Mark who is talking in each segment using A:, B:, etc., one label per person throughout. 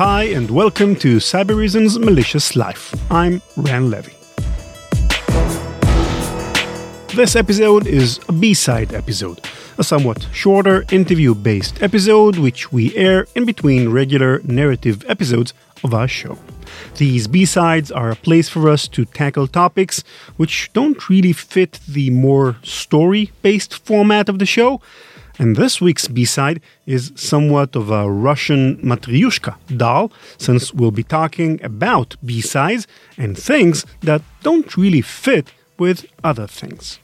A: Hi, and welcome to Cybereason's Malicious Life. I'm Ran Levi. This episode is a B side episode, a somewhat shorter interview based episode which we air in between regular narrative episodes of our show. These B sides are a place for us to tackle topics which don't really fit the more story based format of the show and this week's B side is somewhat of a Russian Matryoshka doll, since we'll be talking about B sides and things that don't really fit with other things.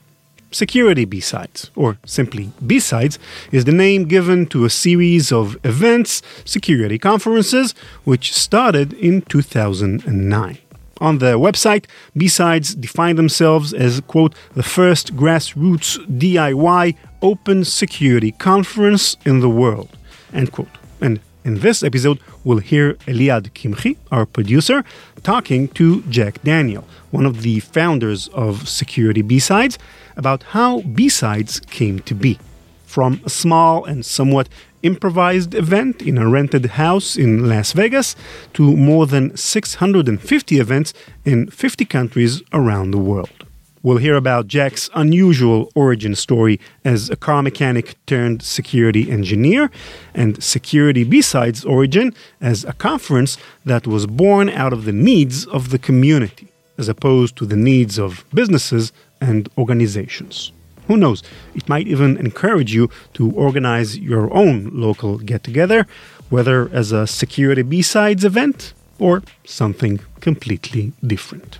A: Security B sides, or simply B sides, is the name given to a series of events, security conferences, which started in 2009. On their website, B-Sides define themselves as, quote, the first grassroots DIY open security conference in the world, end quote. And in this episode, we'll hear Eliad Kimchi, our producer, talking to Jack Daniel, one of the founders of Security B-Sides, about how B-Sides came to be. From a small and somewhat improvised event in a rented house in Las Vegas to more than 650 events in 50 countries around the world. We'll hear about Jack's unusual origin story as a car mechanic turned security engineer, and Security B-Sides' origin as a conference that was born out of the needs of the community, as opposed to the needs of businesses and organizations. Who knows? It might even encourage you to organize your own local get together, whether as a Security B Sides event or something completely different.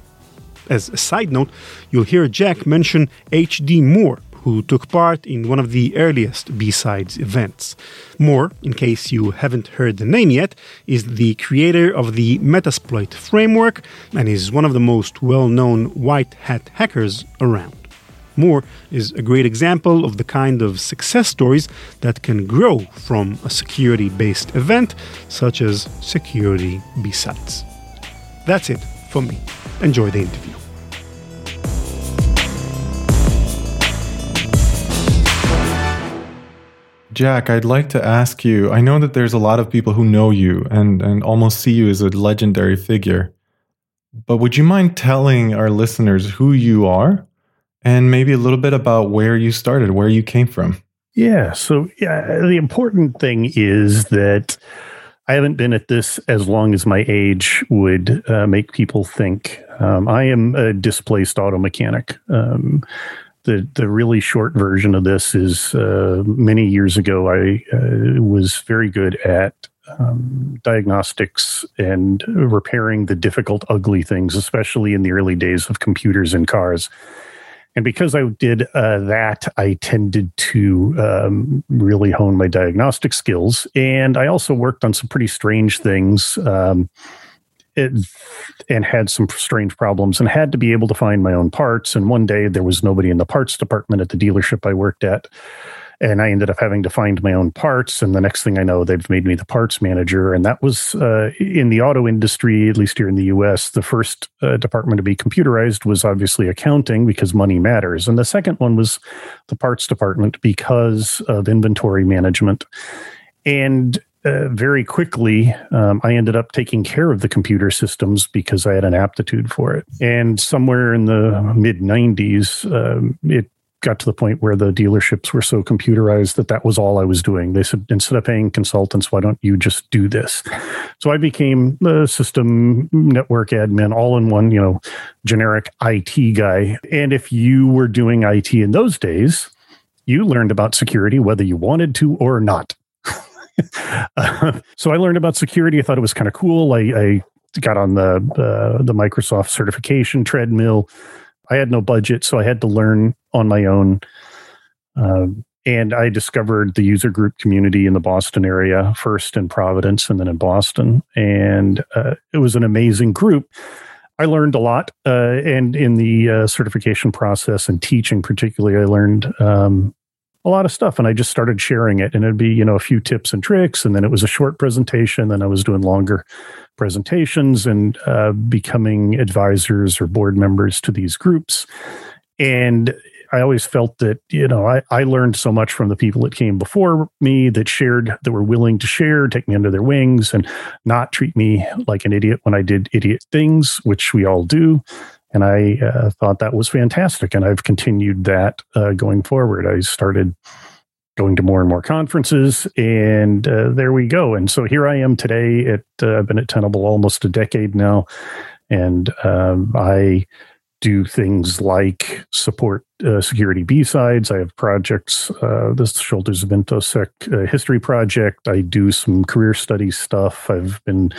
A: As a side note, you'll hear Jack mention H.D. Moore, who took part in one of the earliest B-Sides events. Moore, in case you haven't heard the name yet, is the creator of the Metasploit framework and is one of the most well-known white hat hackers around. Moore is a great example of the kind of success stories that can grow from a security based event such as Security B-Sides. That's it for me. Enjoy the interview.
B: Jack, I'd like to ask you I know that there's a lot of people who know you and, and almost see you as a legendary figure. But would you mind telling our listeners who you are and maybe a little bit about where you started, where you came from.
C: Yeah. So, yeah, the important thing is that I haven't been at this as long as my age would uh, make people think. Um, I am a displaced auto mechanic. Um, the the really short version of this is uh, many years ago I uh, was very good at um, diagnostics and repairing the difficult, ugly things, especially in the early days of computers and cars. And because I did uh, that, I tended to um, really hone my diagnostic skills. And I also worked on some pretty strange things um, it, and had some strange problems and had to be able to find my own parts. And one day there was nobody in the parts department at the dealership I worked at and I ended up having to find my own parts. And the next thing I know, they've made me the parts manager. And that was uh, in the auto industry, at least here in the US, the first uh, department to be computerized was obviously accounting because money matters. And the second one was the parts department because of inventory management. And uh, very quickly, um, I ended up taking care of the computer systems because I had an aptitude for it. And somewhere in the mid 90s, um, it got to the point where the dealerships were so computerized that that was all I was doing. They said, instead of paying consultants, why don't you just do this? So I became the system network admin, all in one, you know, generic IT guy. And if you were doing IT in those days, you learned about security whether you wanted to or not. uh, so I learned about security. I thought it was kind of cool. I, I got on the uh, the Microsoft certification treadmill. I had no budget, so I had to learn on my own. Um, and I discovered the user group community in the Boston area first in Providence and then in Boston. And uh, it was an amazing group. I learned a lot. Uh, and in the uh, certification process and teaching, particularly, I learned um, a lot of stuff. And I just started sharing it. And it'd be, you know, a few tips and tricks. And then it was a short presentation. Then I was doing longer presentations and uh, becoming advisors or board members to these groups. And I always felt that, you know, I, I learned so much from the people that came before me that shared, that were willing to share, take me under their wings and not treat me like an idiot when I did idiot things, which we all do. And I uh, thought that was fantastic. And I've continued that uh, going forward. I started going to more and more conferences and uh, there we go and so here i am today at uh, i've been at tenable almost a decade now and um, i do things like support uh, security b-sides. I have projects uh, this shoulders of InfoSec uh, history project. I do some career study stuff. I've been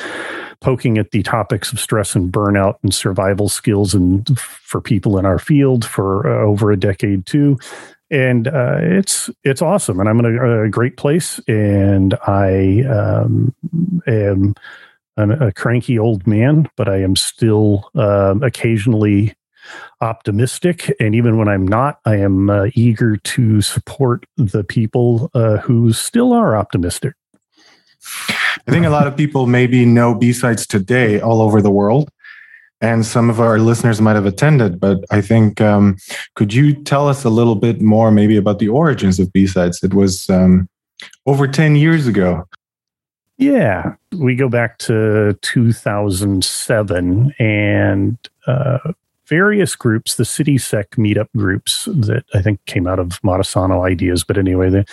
C: poking at the topics of stress and burnout and survival skills and for people in our field for uh, over a decade too. And uh, it's it's awesome. And i'm in a, a great place. And i um, am a cranky old man but i am still um, occasionally optimistic and even when i'm not i am uh, eager to support the people uh, who still are optimistic
B: i think a lot of people maybe know b-sides today all over the world and some of our listeners might have attended. But I think, um, could you tell us a little bit more, maybe about the origins of B sides? It was um, over 10 years ago.
C: Yeah, we go back to 2007 and uh, various groups, the CitySec meetup groups that I think came out of Matasano ideas, but anyway, they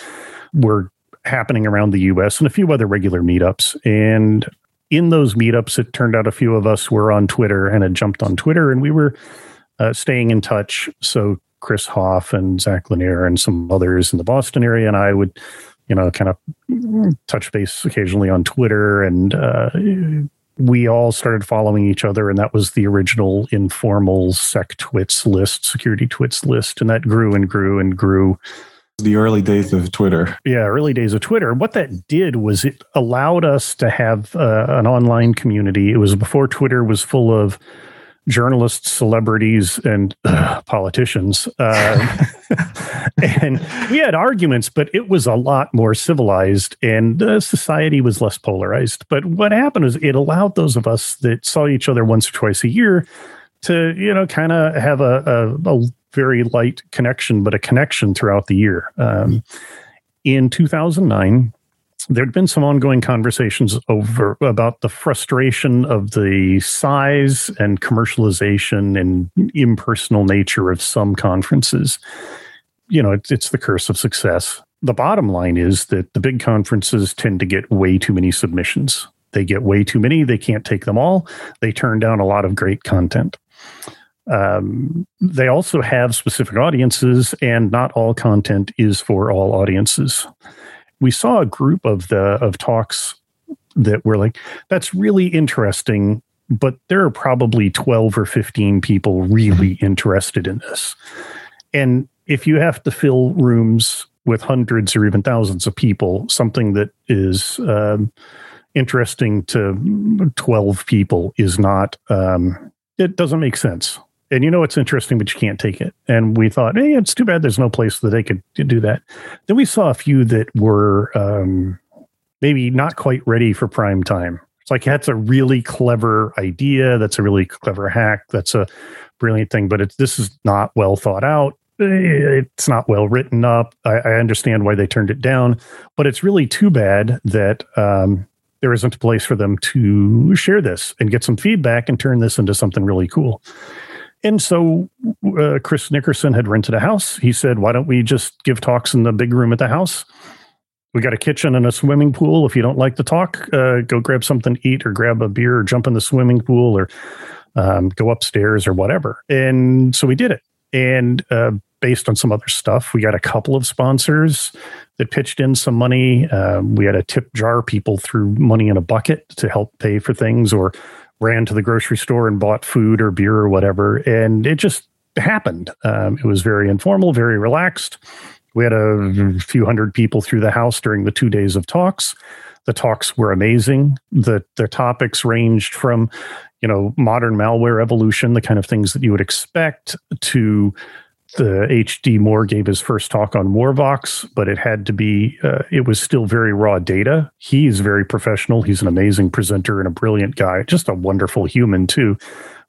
C: were happening around the US and a few other regular meetups. And in those meetups, it turned out a few of us were on Twitter and had jumped on Twitter, and we were uh, staying in touch. So Chris Hoff and Zach Lanier and some others in the Boston area, and I would, you know, kind of touch base occasionally on Twitter, and uh, we all started following each other, and that was the original informal sec twits list, security twits list, and that grew and grew and grew
B: the early days of Twitter.
C: Yeah, early days of Twitter. What that did was it allowed us to have uh, an online community. It was before Twitter was full of journalists, celebrities, and uh, politicians. Uh, and we had arguments, but it was a lot more civilized and uh, society was less polarized. But what happened is it allowed those of us that saw each other once or twice a year to, you know, kind of have a, a, a very light connection, but a connection throughout the year. Um, in 2009, there'd been some ongoing conversations over about the frustration of the size and commercialization and impersonal nature of some conferences. You know, it's, it's the curse of success. The bottom line is that the big conferences tend to get way too many submissions. They get way too many. They can't take them all. They turn down a lot of great content. Um, they also have specific audiences, and not all content is for all audiences. We saw a group of the of talks that were like, "That's really interesting," but there are probably twelve or fifteen people really interested in this. And if you have to fill rooms with hundreds or even thousands of people, something that is um, interesting to twelve people is not. Um, it doesn't make sense and you know it's interesting, but you can't take it. And we thought, hey, it's too bad there's no place that they could do that. Then we saw a few that were um, maybe not quite ready for prime time. It's like that's a really clever idea. That's a really clever hack. That's a brilliant thing, but it's this is not well thought out. It's not well written up. I, I understand why they turned it down, but it's really too bad that um, there isn't a place for them to share this and get some feedback and turn this into something really cool. And so uh, Chris Nickerson had rented a house. He said, Why don't we just give talks in the big room at the house? We got a kitchen and a swimming pool. If you don't like the talk, uh, go grab something to eat or grab a beer or jump in the swimming pool or um, go upstairs or whatever. And so we did it. And uh, based on some other stuff, we got a couple of sponsors that pitched in some money. Um, we had a tip jar. People threw money in a bucket to help pay for things or ran to the grocery store and bought food or beer or whatever. And it just happened. Um, it was very informal, very relaxed. We had a few hundred people through the house during the two days of talks. The talks were amazing. The the topics ranged from, you know, modern malware evolution, the kind of things that you would expect, to the HD Moore gave his first talk on WarVOX, but it had to be, uh, it was still very raw data. He's very professional. He's an amazing presenter and a brilliant guy, just a wonderful human, too.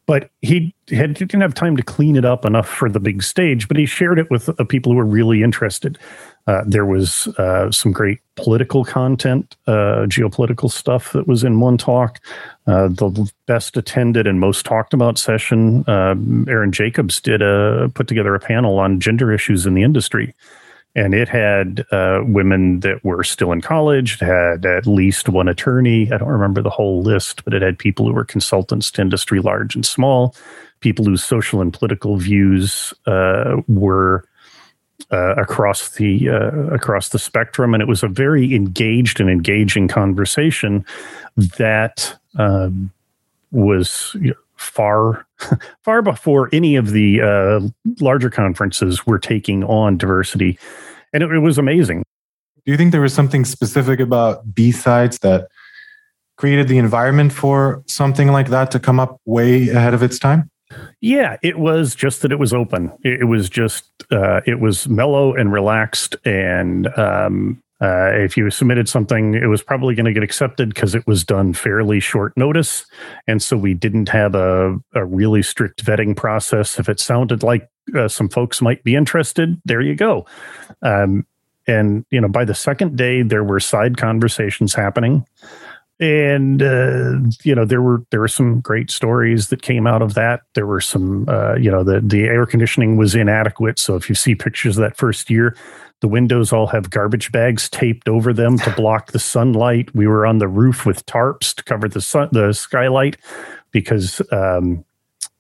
C: but he had, didn't have time to clean it up enough for the big stage. But he shared it with uh, people who were really interested. Uh, there was uh, some great political content, uh, geopolitical stuff that was in one talk. Uh, the best attended and most talked about session, um, Erin Jacobs did a put together a panel on gender issues in the industry, and it had uh, women that were still in college. Had at least one attorney. I don't remember the whole list, but it had people who were consultants to industry, large and small, people whose social and political views uh, were uh, across the uh, across the spectrum, and it was a very engaged and engaging conversation that um, was far far before any of the uh, larger conferences were taking on diversity, and it, it was amazing.
B: Do you think there was something specific about B sides that created the environment for something like that to come up way ahead of its time?
C: Yeah, it was just that it was open. It, it was just uh, it was mellow and relaxed, and um, uh, if you submitted something, it was probably going to get accepted because it was done fairly short notice, and so we didn't have a, a really strict vetting process. If it sounded like uh, some folks might be interested, there you go. Um, and you know, by the second day, there were side conversations happening and uh, you know there were there were some great stories that came out of that. There were some uh, you know the the air conditioning was inadequate. So if you see pictures of that first year the windows all have garbage bags taped over them to block the sunlight. We were on the roof with tarps to cover the sun the skylight because um,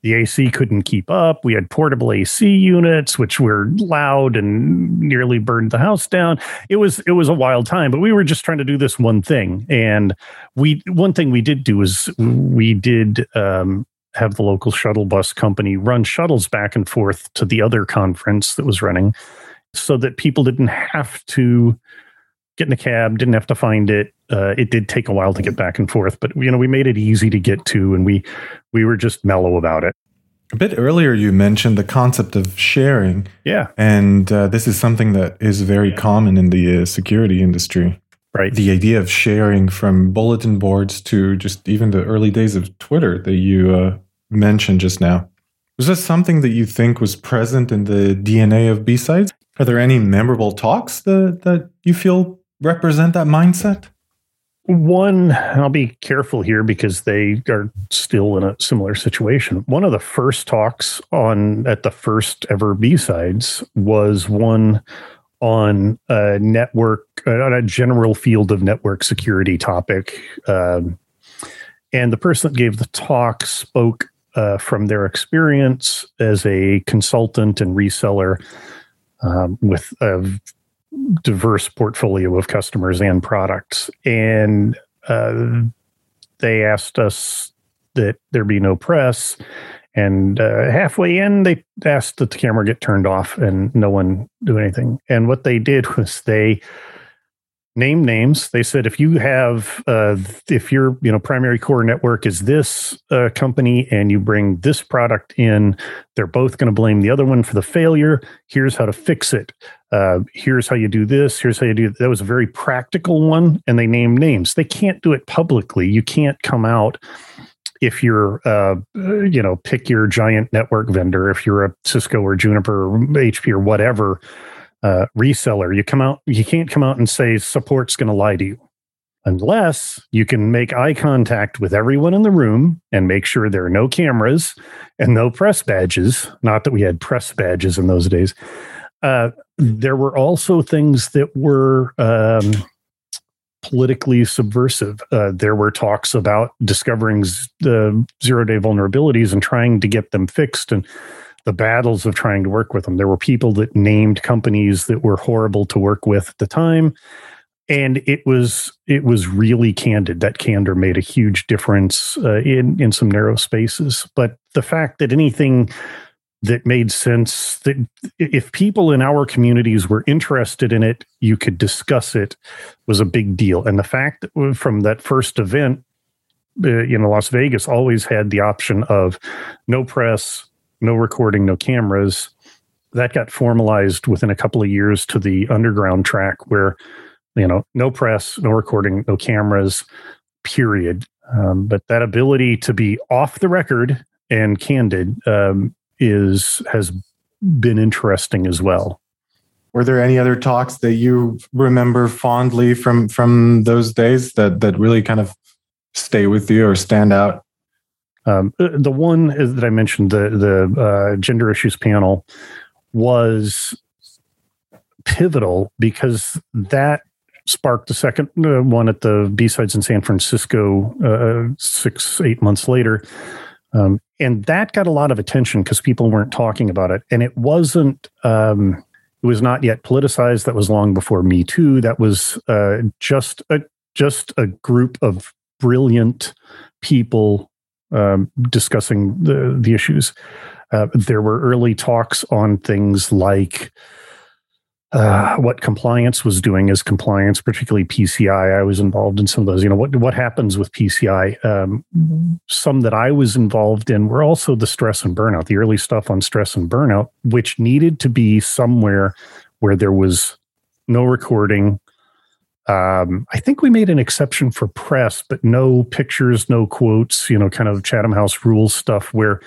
C: the AC couldn't keep up. We had portable AC units, which were loud and nearly burned the house down. It was it was a wild time, but we were just trying to do this one thing. And we one thing we did do is we did um, have the local shuttle bus company run shuttles back and forth to the other conference that was running, so that people didn't have to get in a cab, didn't have to find it. Uh, it did take a while to get back and forth, but you know we made it easy to get to, and we we were just mellow about it.
B: A bit earlier, you mentioned the concept of sharing.
C: Yeah,
B: and uh, this is something that is very common in the uh, security industry.
C: Right.
B: The idea of sharing from bulletin boards to just even the early days of Twitter that you uh, mentioned just now. Was this something that you think was present in the DNA of B sides? Are there any memorable talks that, that you feel represent that mindset?
C: One, I'll be careful here because they are still in a similar situation. One of the first talks on at the first ever B sides was one on a network, on a general field of network security topic. Um, and the person that gave the talk spoke uh, from their experience as a consultant and reseller um, with a diverse portfolio of customers and products. And uh, they asked us that there be no press. And uh, halfway in, they asked that the camera get turned off and no one do anything. And what they did was they name names. They said if you have uh, if your you know primary core network is this uh, company and you bring this product in, they're both going to blame the other one for the failure. Here's how to fix it. Uh, here's how you do this. Here's how you do. That was a very practical one, and they named names. They can't do it publicly. You can't come out if you're uh, you know pick your giant network vendor if you're a cisco or juniper or hp or whatever uh, reseller. You come out, you can't come out and say support's going to lie to you unless you can make eye contact with everyone in the room and make sure there are no cameras and no press badges. Not that we had press badges in those days. Uh, there were also things that were um, politically subversive. Uh, there were talks about discovering the zero day vulnerabilities and trying to get them fixed. And the battles of trying to work with them. There were people that named companies that were horrible to work with at the time. And it was it was really candid. That candor made a huge difference uh, in in some narrow spaces. But the fact that anything that made sense that if people in our communities were interested in it, you could discuss it was a big deal. And the fact that from that first event, uh, know, Las Vegas always had the option of no press, no recording, no cameras. That got formalized within a couple of years to the underground track where, you know, no press, no recording, no cameras, period. Um, but that ability to be off the record and candid um, is has been interesting as well.
B: Were there any other talks that you remember fondly from from those days that that really kind of stay with you or stand out?
C: Um, uh, the one that I mentioned, the the uh, gender issues panel, was pivotal because that sparked the second uh, one at the B sides in San Francisco uh, six eight months later, um, and that got a lot of attention because people weren't talking about it, and it wasn't. Um, it was not yet politicized. That was long before Me Too. That was uh, just a just a group of brilliant people um, discussing the the issues. Uh, there were early talks on things like uh, what compliance was doing as compliance, particularly PCI. I was involved in some of those. You know, what what happens with PCI? Um, some that I was involved in were also the stress and burnout, the early stuff on stress and burnout, which needed to be somewhere where there was no recording. Um, I think we made an exception for press, but no pictures, no quotes. You know, kind of Chatham House rules stuff where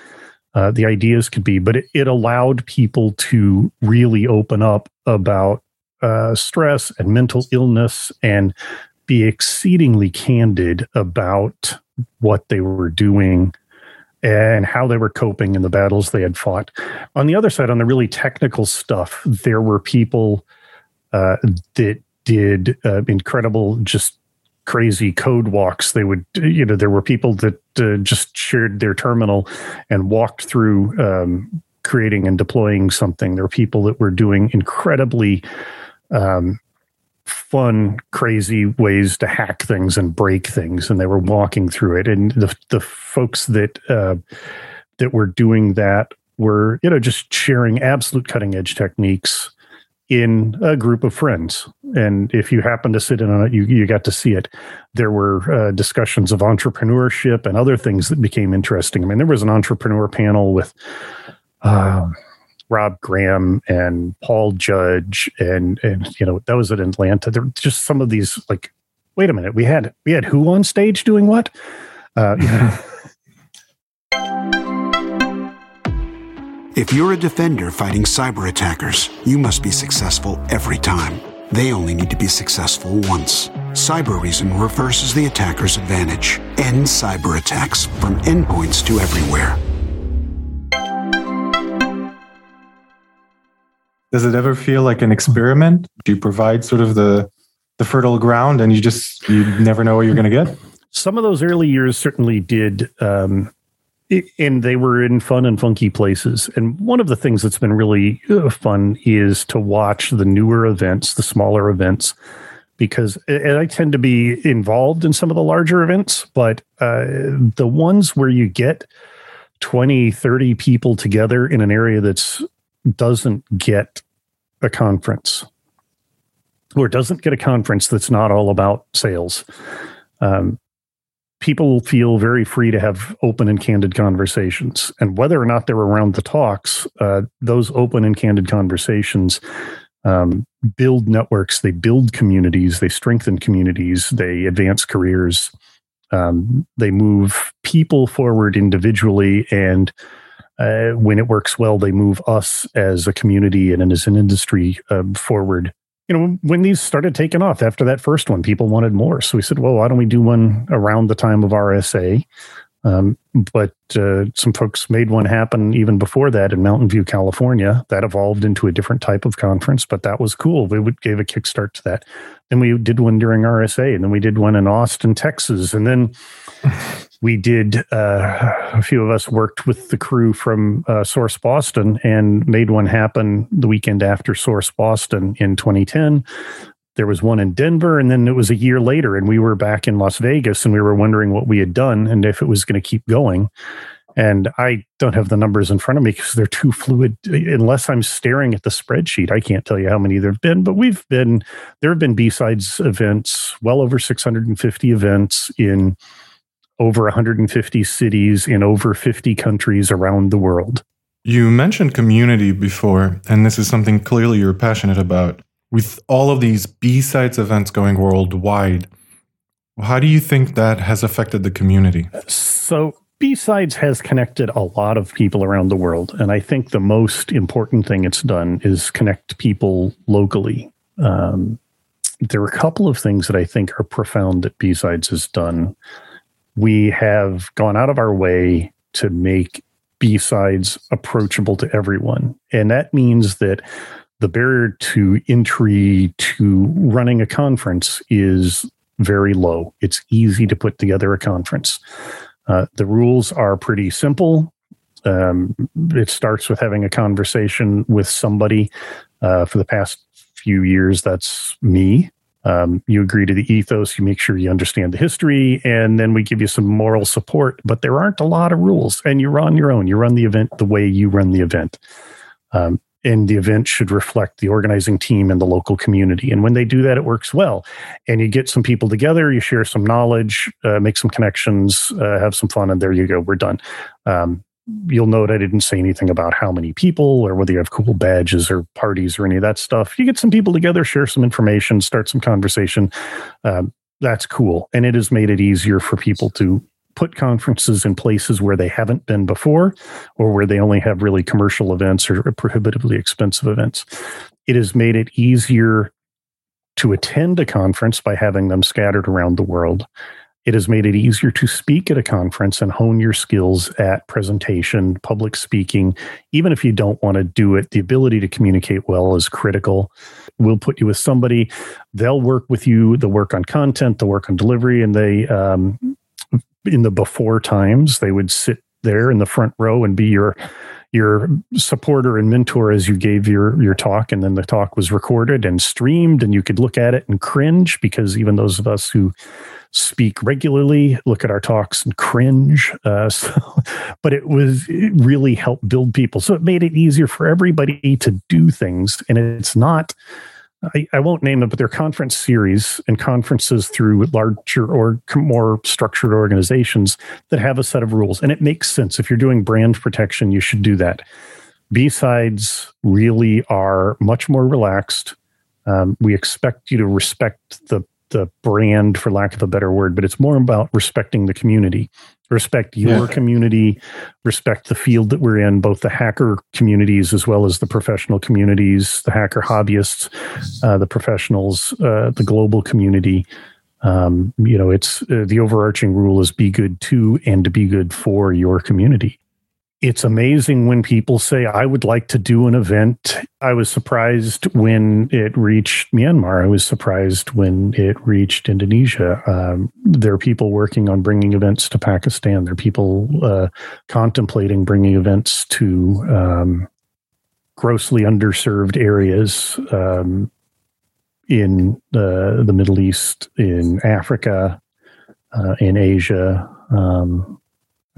C: uh, the ideas could be, but it, it, allowed people to really open up about uh, stress and mental illness and be exceedingly candid about what they were doing and how they were coping in the battles they had fought. On the other side, on the really technical stuff, there were people uh, that did uh, incredible, just crazy code walks. They would, you know, there were people that uh, just shared their terminal and walked through um, creating and deploying something. There were people that were doing incredibly um, fun, crazy ways to hack things and break things, and they were walking through it. And the the folks that uh, that were doing that were, you know, just sharing absolute cutting edge techniques in a group of friends. And if you happen to sit in on it, you, you got to see it. There were uh, discussions of entrepreneurship and other things that became interesting. I mean, there was an entrepreneur panel with um, Rob Graham and Paul Judge, and and you know that was at Atlanta. There were just some of these like, wait a minute, we had we had who on stage doing what? Uh,
D: If you're a defender fighting cyber attackers, you must be successful every time. They only need to be successful once. Cybereason reverses the attacker's advantage. End cyber attacks from endpoints to everywhere.
B: Does it ever feel like an experiment? Do you provide sort of the the fertile ground and you just you never know what you're going to get?
C: Some of those early years certainly did um, and they were in fun and funky places. And one of the things that's been really uh, fun is to watch the newer events, the smaller events, because I tend to be involved in some of the larger events, but uh, the ones where you get 20, 30 people together in an area that's doesn't get a conference or doesn't get a conference that's not all about sales. Um, people feel very free to have open and candid conversations. And whether or not they're around the talks, uh, those open and candid conversations um, build networks, they build communities, they strengthen communities, they advance careers, um, they move people forward individually. And uh, when it works well, they move us as a community and as an industry uh, forward you know, when these started taking off after that first one, people wanted more. So we said, well, why don't we do one around the time of RSA? Um, but uh, some folks made one happen even before that in Mountain View, California. That evolved into a different type of conference, but that was cool. We would, gave a kickstart to that. Then we did one during RSA, and then we did one in Austin, Texas, and then we did uh, a few of us worked with the crew from uh, source boston and made one happen the weekend after source boston in 2010 there was one in denver and then it was a year later and we were back in las vegas and we were wondering what we had done and if it was going to keep going and i don't have the numbers in front of me because they're too fluid unless i'm staring at the spreadsheet i can't tell you how many there have been but we've been there have been b-sides events well over 650 events in over 150 cities in over 50 countries around the world.
B: You mentioned community before, and this is something clearly you're passionate about. With all of these B sides events going worldwide, how do you think that has affected the community?
C: So, B-Sides has connected a lot of people around the world. And I think the most important thing it's done is connect people locally. Um, there are a couple of things that I think are profound that B-Sides has done. We have gone out of our way to make B-Sides approachable to everyone. And that means that the barrier to entry to running a conference is very low. It's easy to put together a conference. Uh, the rules are pretty simple. Um, it starts with having a conversation with somebody. Uh, for the past few years, that's me. Um, you agree to the ethos, you make sure you understand the history, and then we give you some moral support. But there aren't a lot of rules, and you're on your own. You run the event the way you run the event. Um, and the event should reflect the organizing team and the local community. And when they do that, it works well. And you get some people together, you share some knowledge, uh, make some connections, uh, have some fun, and there you go. We're done. Um, you'll note I didn't say anything about how many people or whether you have cool badges or parties or any of that stuff. You get some people together, share some information, start some conversation. Um, that's cool. And it has made it easier for people to put conferences in places where they haven't been before or where they only have really commercial events or prohibitively expensive events. It has made it easier to attend a conference by having them scattered around the world. It has made it easier to speak at a conference and hone your skills at presentation, public speaking. Even if you don't want to do it, the ability to communicate well is critical. We'll put you with somebody, they'll work with you, they'll work on content, they'll work on delivery, and they um, in the before times they would sit there in the front row and be your your supporter and mentor as you gave your your talk and then the talk was recorded and streamed and you could look at it and cringe because even those of us who speak regularly look at our talks and cringe uh, so, but it was it really helped build people. So it made it easier for everybody to do things and it's not I, I, won't name them, but they're conference series and conferences through larger or more structured organizations that have a set of rules. And it makes sense. If you're doing brand protection, you should do that. B-Sides really are much more relaxed. Um, we expect you to respect the the brand, for lack of a better word, but it's more about respecting the community respect your yeah. community, respect the field that we're in, both the hacker communities as well as the professional communities, the hacker hobbyists, uh, the professionals, uh, the global community. Um, you know, it's uh, the overarching rule is be good to and be good for your community it's amazing when people say, I would like to do an event. I was surprised when it reached Myanmar. I was surprised when it reached Indonesia. Um, there are people working on bringing events to Pakistan. There are people uh, contemplating bringing events to um, grossly underserved areas um, in uh, the Middle East, in Africa, uh, in Asia. Um,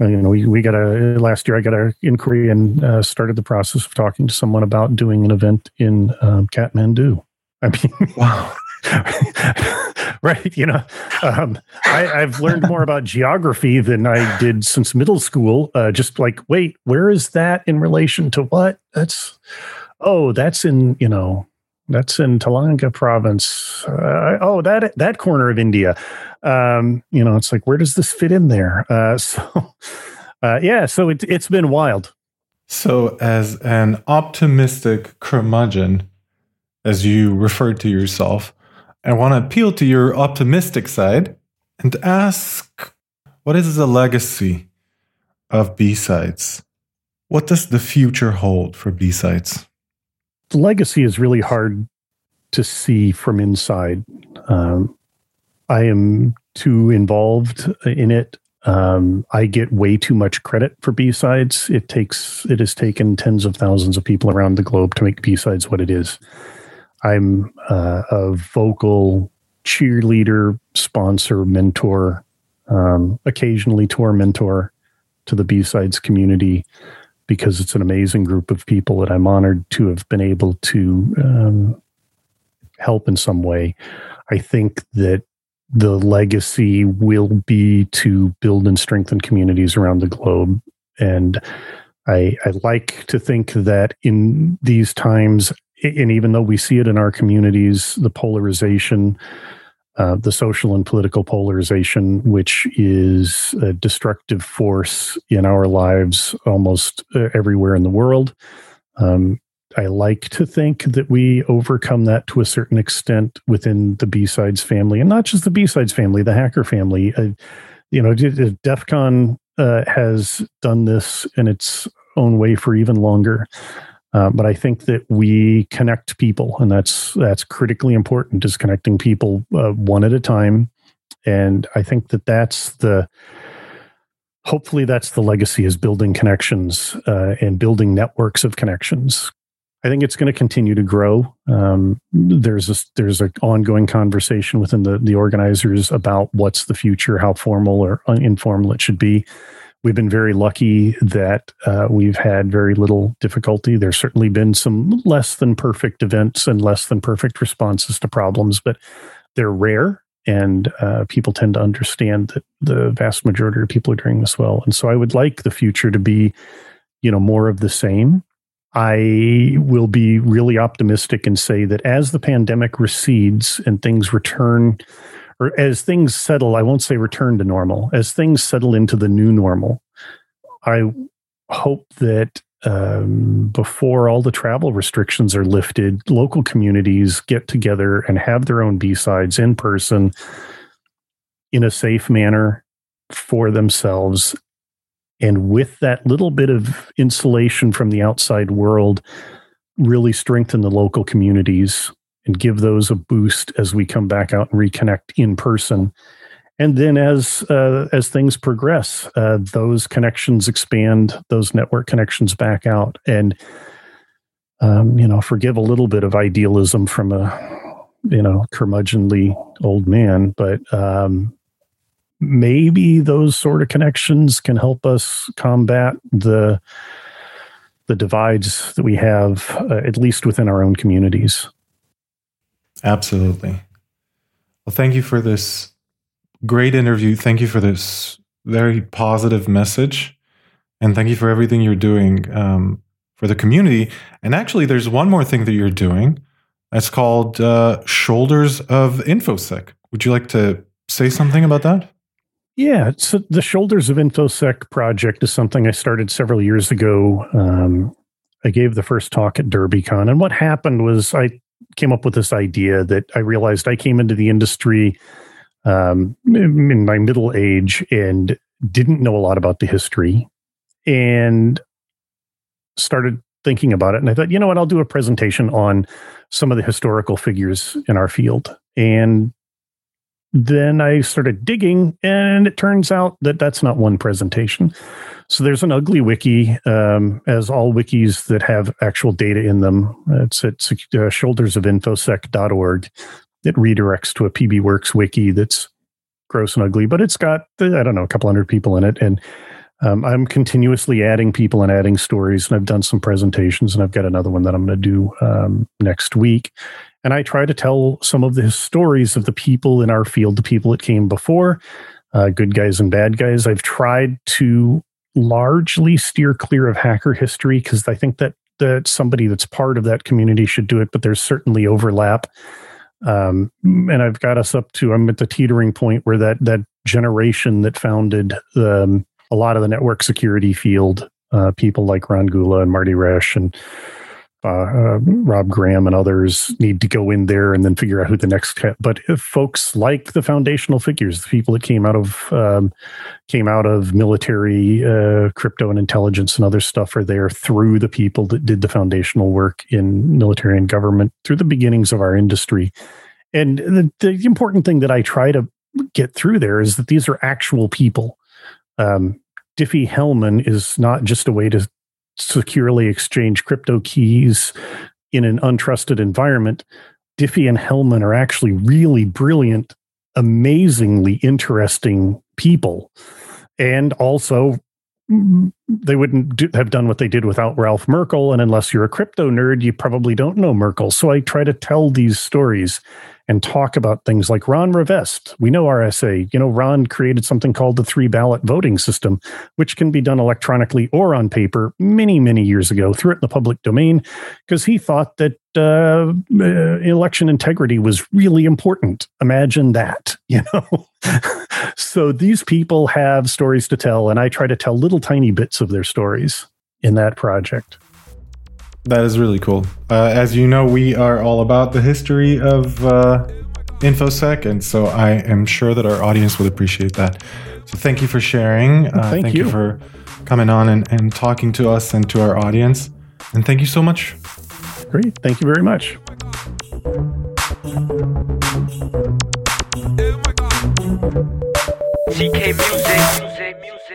C: uh, you know, we, we got a last year. I got an inquiry and uh, started the process of talking to someone about doing an event in um, Kathmandu. I mean, wow. right. You know, um, I, have learned more about geography than I did since middle school. Uh, just like, wait, where is that in relation to what? That's, oh, that's in, you know, that's in Telangana province. Uh, oh, that that corner of India. Um, you know, it's like where does this fit in there? Uh, so, uh, yeah, so it, it's been wild.
B: So, as an optimistic curmudgeon, as you referred to yourself, I want to appeal to your optimistic side and ask, what is the legacy of B-Sides? What does the future hold for B-Sides?
C: Legacy is really hard to see from inside. Um, I am too involved in it. Um, I get way too much credit for B-Sides. It takes it has taken tens of thousands of people around the globe to make B-Sides what it is. I'm uh, a vocal cheerleader, sponsor, mentor, um, occasionally tour mentor to the B-Sides community because it's an amazing group of people that I'm honored to have been able to um, help in some way. I think that the legacy will be to build and strengthen communities around the globe. And I, I like to think that in these times, and even though we see it in our communities, the polarization, uh, the social and political polarization, which is a destructive force in our lives almost uh, everywhere in the world. Um, I like to think that we overcome that to a certain extent within the B-Sides family, and not just the B-Sides family, the hacker family. Uh, you know, DEF CON uh, has done this in its own way for even longer. Uh, but I think that we connect people, and that's that's critically important. Is connecting people uh, one at a time, and I think that that's the hopefully that's the legacy is building connections uh, and building networks of connections. I think it's going to continue to grow. Um, there's a, there's an ongoing conversation within the the organizers about what's the future, how formal or informal it should be. We've been very lucky that uh, we've had very little difficulty. There's certainly been some less than perfect events and less than perfect responses to problems, but they're rare. And uh, people tend to understand that the vast majority of people are doing this well. And so I would like the future to be, you know, more of the same. I will be really optimistic and say that as the pandemic recedes and things return or as things settle, I won't say return to normal, as things settle into the new normal, I hope that um, before all the travel restrictions are lifted, local communities get together and have their own B-Sides in person in a safe manner for themselves. And with that little bit of insulation from the outside world, really strengthen the local communities and give those a boost as we come back out and reconnect in person. And then as uh, as things progress, uh, those connections expand, those network connections back out, and um, you know, forgive a little bit of idealism from a you know curmudgeonly old man, but um, maybe those sort of connections can help us combat the the divides that we have, uh, at least within our own communities.
B: Absolutely. Well, thank you for this great interview. Thank you for this very positive message. And thank you for everything you're doing um, for the community. And actually, there's one more thing that you're doing. It's called uh, Shoulders of InfoSec. Would you like to say something about that?
C: Yeah, so the Shoulders of InfoSec project is something I started several years ago. Um, I gave the first talk at DerbyCon, and what happened was I came up with this idea that I realized I came into the industry um, in my middle age and didn't know a lot about the history and started thinking about it. And I thought, you know what, I'll do a presentation on some of the historical figures in our field. And then I started digging, and it turns out that that's not one presentation. So there's an ugly wiki, um, as all wikis that have actual data in them. It's at uh, shouldersofinfosec.org. It redirects to a PBWorks wiki that's gross and ugly, but it's got, I don't know, a couple hundred people in it. And um, I'm continuously adding people and adding stories, and I've done some presentations, and I've got another one that I'm going to do um, next week. And I try to tell some of the stories of the people in our field, the people that came before, uh, good guys and bad guys. I've tried to largely steer clear of hacker history because I think that that somebody that's part of that community should do it, but there's certainly overlap. Um, and I've got us up to I'm at the teetering point where that that generation that founded um, a lot of the network security field, uh, people like Ron Gula and Marty Roesch and uh, uh, Rob Graham and others need to go in there and then figure out who the next. But if folks like the foundational figures, the people that came out of um, came out of military, uh, crypto, and intelligence and other stuff are there through the people that did the foundational work in military and government through the beginnings of our industry. And the, the important thing that I try to get through there is that these are actual people. Um, Diffie-Hellman is not just a way to securely exchange crypto keys in an untrusted environment, Diffie and Hellman are actually really brilliant, amazingly interesting people. And also, mm, they wouldn't do, have done what they did without Ralph Merkle. And unless you're a crypto nerd, you probably don't know Merkle. So I try to tell these stories and talk about things like Ron Rivest. We know RSA. You know, Ron created something called the three ballot voting system, which can be done electronically or on paper many, many years ago, threw it in the public domain because he thought that uh, uh, election integrity was really important. Imagine that, you know? so these people have stories to tell, and I try to tell little tiny bits of their stories in that project.
B: That is really cool. Uh, as you know, we are all about the history of uh, InfoSec, and so I am sure that our audience would appreciate that. So thank you for sharing.
C: Uh, thank,
B: thank
C: you.
B: you. for coming on and, and talking to us and to our audience. And thank you so much.
C: Great. Thank you very much.
E: CK music, music, music, music, music, music.